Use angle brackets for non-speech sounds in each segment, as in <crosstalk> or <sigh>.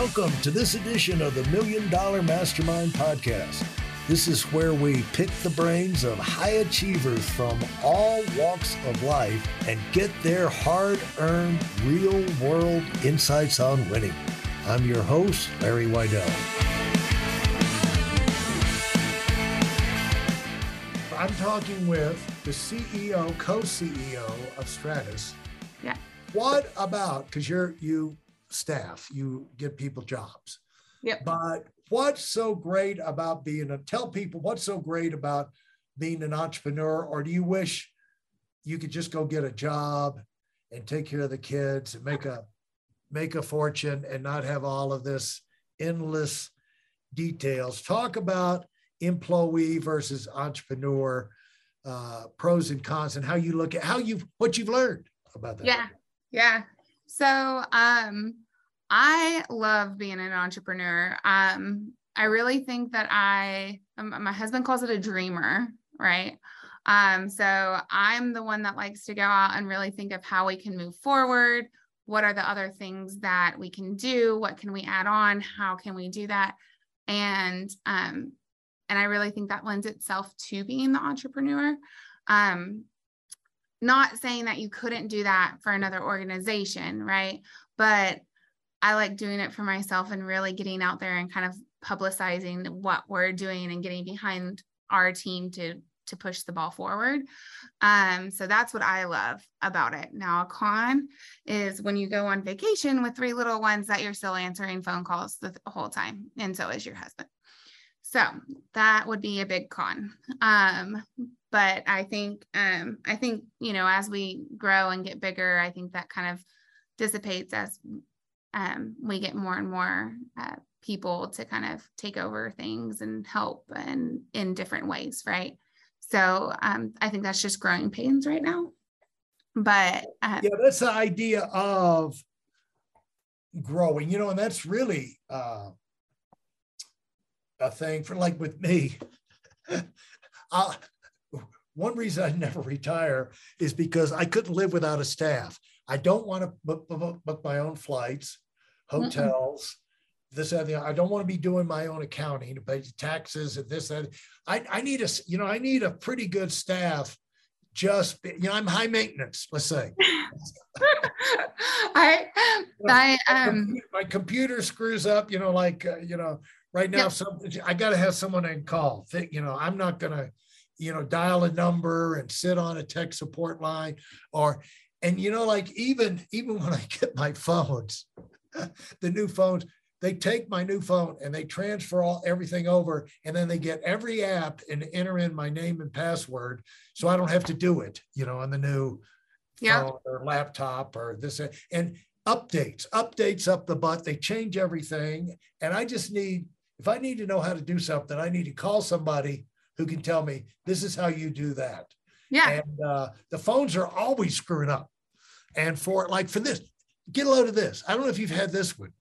Welcome to this edition of the Million Dollar Mastermind Podcast. This is where we pick the brains of high achievers from all walks of life and get their hard earned, real world insights on winning. I'm your host, Larry Weidel. I'm talking with the CEO, co CEO of Stratice. Yeah. What about, because you're, you staff, you give people jobs. Yep. But what's so great about being a tell people what's so great about being an entrepreneur or do you wish you could just go get a job and take care of the kids and make a make a fortune and not have all of this endless details talk about employee versus entrepreneur uh, pros and cons and how you look at how you what you've learned about that yeah yeah so um I love being an entrepreneur. Um, I really think that I, um, my husband calls it a dreamer, right? Um, so I'm the one that likes to go out and really think of how we can move forward. What are the other things that we can do? What can we add on? How can we do that? And um, and I really think that lends itself to being the entrepreneur. Um, not saying that you couldn't do that for another organization, right? But I like doing it for myself and really getting out there and kind of publicizing what we're doing and getting behind our team to to push the ball forward. Um, so that's what I love about it. Now, a con is when you go on vacation with three little ones that you're still answering phone calls the whole time, and so is your husband. So that would be a big con. Um, but I think um, I think you know as we grow and get bigger, I think that kind of dissipates as um, we get more and more uh, people to kind of take over things and help and in different ways, right? So um, I think that's just growing pains right now. But uh, yeah, that's the idea of growing, you know, and that's really uh, a thing for like with me. <laughs> uh, one reason I never retire is because I couldn't live without a staff. I don't want to book, book, book my own flights, hotels, mm-mm. this and the I don't want to be doing my own accounting to pay taxes and this and I, I need a you know I need a pretty good staff. Just you know I'm high maintenance. Let's say. <laughs> I <laughs> I um my computer screws up. You know like uh, you know right now some I got to have someone in call. You know I'm not gonna you know dial a number and sit on a tech support line or and you know like even even when i get my phones <laughs> the new phones they take my new phone and they transfer all everything over and then they get every app and enter in my name and password so i don't have to do it you know on the new yeah. phone or laptop or this and updates updates up the butt they change everything and i just need if i need to know how to do something i need to call somebody who can tell me this is how you do that yeah. And uh, the phones are always screwing up. And for like for this, get a load of this. I don't know if you've had this one.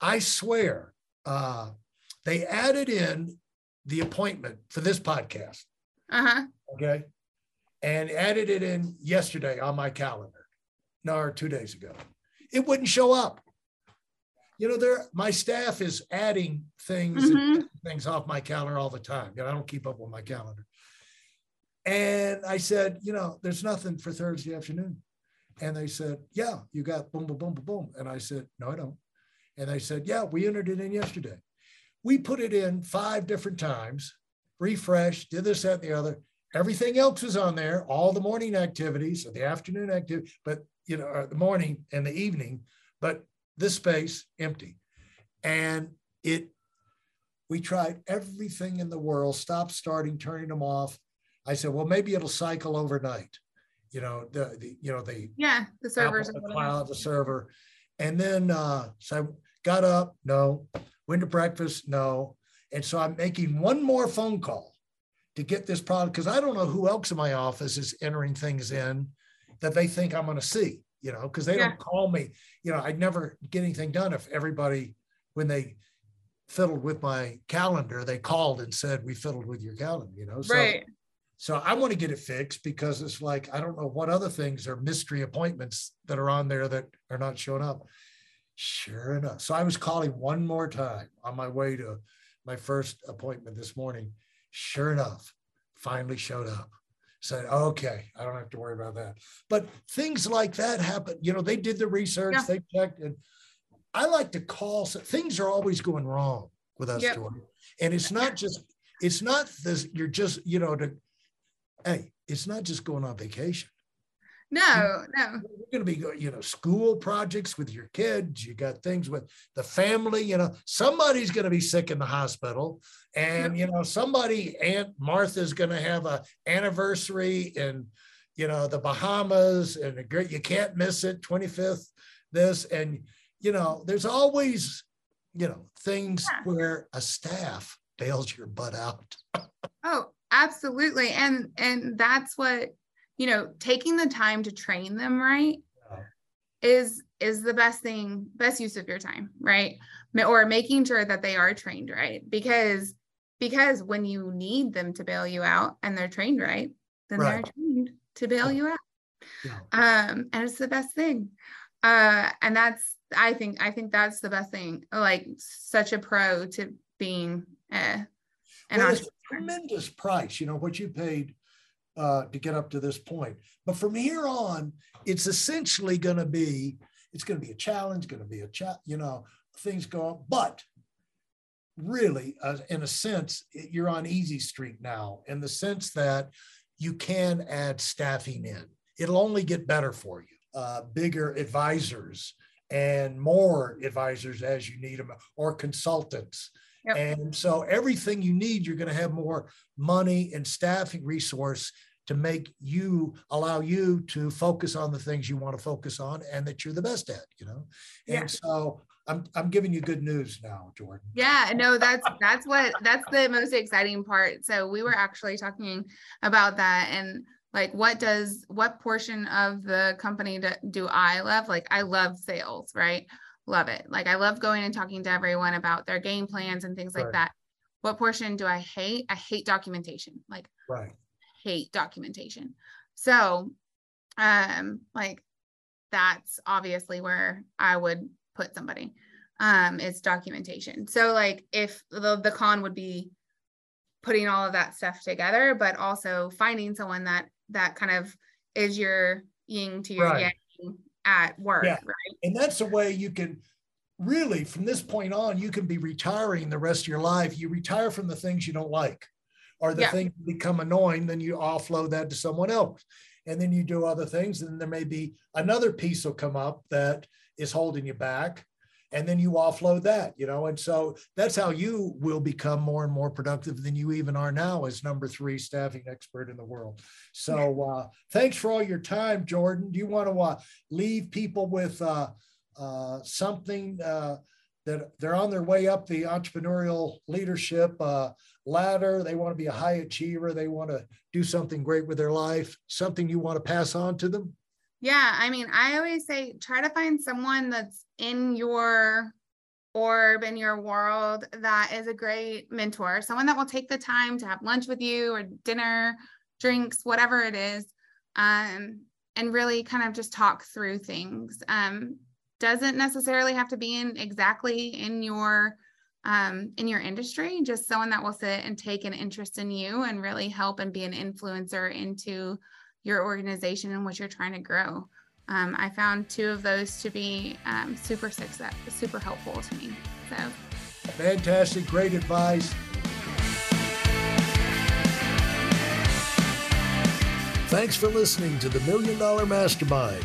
I swear, uh, they added in the appointment for this podcast. Uh-huh. Okay. And added it in yesterday on my calendar. No, or two days ago. It wouldn't show up. You know, there my staff is adding things mm-hmm. things off my calendar all the time. You know, I don't keep up with my calendar. And I said, you know, there's nothing for Thursday afternoon. And they said, yeah, you got boom, boom, boom, boom, boom. And I said, no, I don't. And they said, yeah, we entered it in yesterday. We put it in five different times, refreshed, did this, that, and the other. Everything else was on there, all the morning activities or the afternoon activity, but you know, the morning and the evening, but this space empty. And it, we tried everything in the world, stop starting, turning them off. I said, well, maybe it'll cycle overnight. You know, the, the you know, the yeah, the servers, the cloud, the server. And then uh, so I got up, no, went to breakfast, no. And so I'm making one more phone call to get this product because I don't know who else in my office is entering things in that they think I'm going to see, you know, because they yeah. don't call me. You know, I'd never get anything done if everybody, when they fiddled with my calendar, they called and said, We fiddled with your calendar, you know. So right. So I want to get it fixed because it's like I don't know what other things are mystery appointments that are on there that are not showing up. Sure enough. So I was calling one more time on my way to my first appointment this morning. Sure enough, finally showed up. Said, okay, I don't have to worry about that. But things like that happen. You know, they did the research, yeah. they checked, and I like to call. So things are always going wrong with us, yep. And it's not just, it's not this, you're just, you know, to, hey, it's not just going on vacation. No, no. You're going to be, you know, school projects with your kids. You got things with the family. You know, somebody's going to be sick in the hospital, and you know, somebody Aunt Martha's going to have a anniversary in, you know, the Bahamas, and a great. You can't miss it. Twenty fifth, this, and you know, there's always, you know, things yeah. where a staff bails your butt out. <laughs> oh, absolutely, and and that's what you know taking the time to train them right is is the best thing best use of your time right? Or making sure that they are trained right because because when you need them to bail you out and they're trained right then right. they're trained to bail you out. Yeah. um and it's the best thing. Uh and that's i think i think that's the best thing like such a pro to being uh, an well, a tremendous price you know what you paid uh, to get up to this point. But from here on, it's essentially going to be it's going to be a challenge, going to be a chat, you know, things go on. But really, uh, in a sense, you're on easy street now, in the sense that you can add staffing in. It'll only get better for you. Uh, bigger advisors and more advisors as you need them, or consultants. Yep. And so everything you need, you're going to have more money and staffing resource to make you allow you to focus on the things you want to focus on and that you're the best at, you know? And yeah. so I'm I'm giving you good news now, Jordan. Yeah, no, that's that's what that's the most exciting part. So we were actually talking about that and like what does what portion of the company do, do I love? Like I love sales, right? Love it. Like I love going and talking to everyone about their game plans and things like right. that. What portion do I hate? I hate documentation. Like right hate documentation. So, um, like that's obviously where I would put somebody um is documentation. So like if the, the con would be putting all of that stuff together, but also finding someone that that kind of is your yin to your right. yang at work, yeah. right? And that's the way you can really from this point on you can be retiring the rest of your life. You retire from the things you don't like or the yeah. thing become annoying, then you offload that to someone else. And then you do other things, and there may be another piece will come up that is holding you back. And then you offload that, you know, and so that's how you will become more and more productive than you even are now as number three staffing expert in the world. So uh, thanks for all your time, Jordan. Do you want to uh, leave people with uh, uh something uh, that they're on their way up the entrepreneurial leadership uh, ladder. They want to be a high achiever. They want to do something great with their life. Something you want to pass on to them? Yeah. I mean, I always say try to find someone that's in your orb in your world that is a great mentor, someone that will take the time to have lunch with you or dinner, drinks, whatever it is. Um, and really kind of just talk through things. Um, doesn't necessarily have to be in exactly in your um, in your industry just someone that will sit and take an interest in you and really help and be an influencer into your organization and what you're trying to grow. Um, i found two of those to be um, super success super helpful to me so. Fantastic great advice. Thanks for listening to the million dollar mastermind